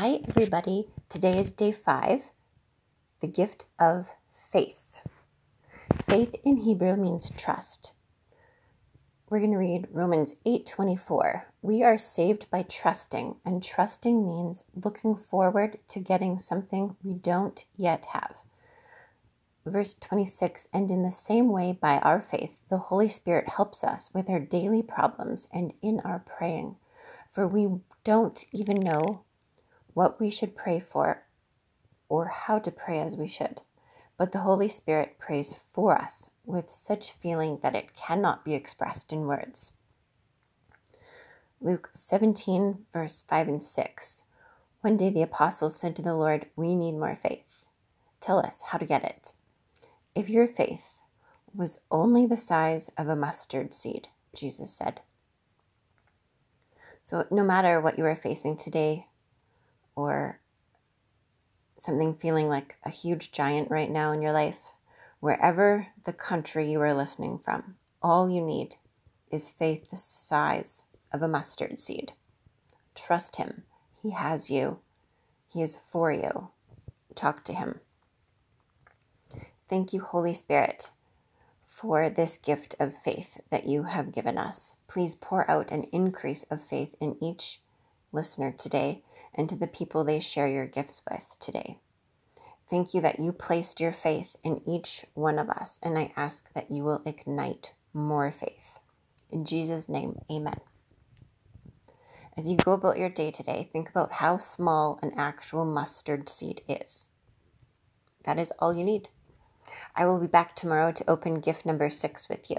Hi, everybody. Today is day five the gift of faith. Faith in Hebrew means trust. We're going to read Romans 8:24. We are saved by trusting, and trusting means looking forward to getting something we don't yet have. Verse 26 And in the same way, by our faith, the Holy Spirit helps us with our daily problems and in our praying. For we don't even know what we should pray for or how to pray as we should. But the Holy Spirit prays for us with such feeling that it cannot be expressed in words. Luke 17, verse 5 and 6. One day the apostles said to the Lord, We need more faith. Tell us how to get it. If your faith was only the size of a mustard seed, Jesus said. So, no matter what you are facing today, or something feeling like a huge giant right now in your life, wherever the country you are listening from, all you need is faith the size of a mustard seed. Trust Him. He has you, He is for you. Talk to Him. Thank you, Holy Spirit, for this gift of faith that you have given us. Please pour out an increase of faith in each listener today and to the people they share your gifts with today. Thank you that you placed your faith in each one of us, and I ask that you will ignite more faith. In Jesus' name, amen. As you go about your day today, think about how small an actual mustard seed is. That is all you need. I will be back tomorrow to open gift number six with you.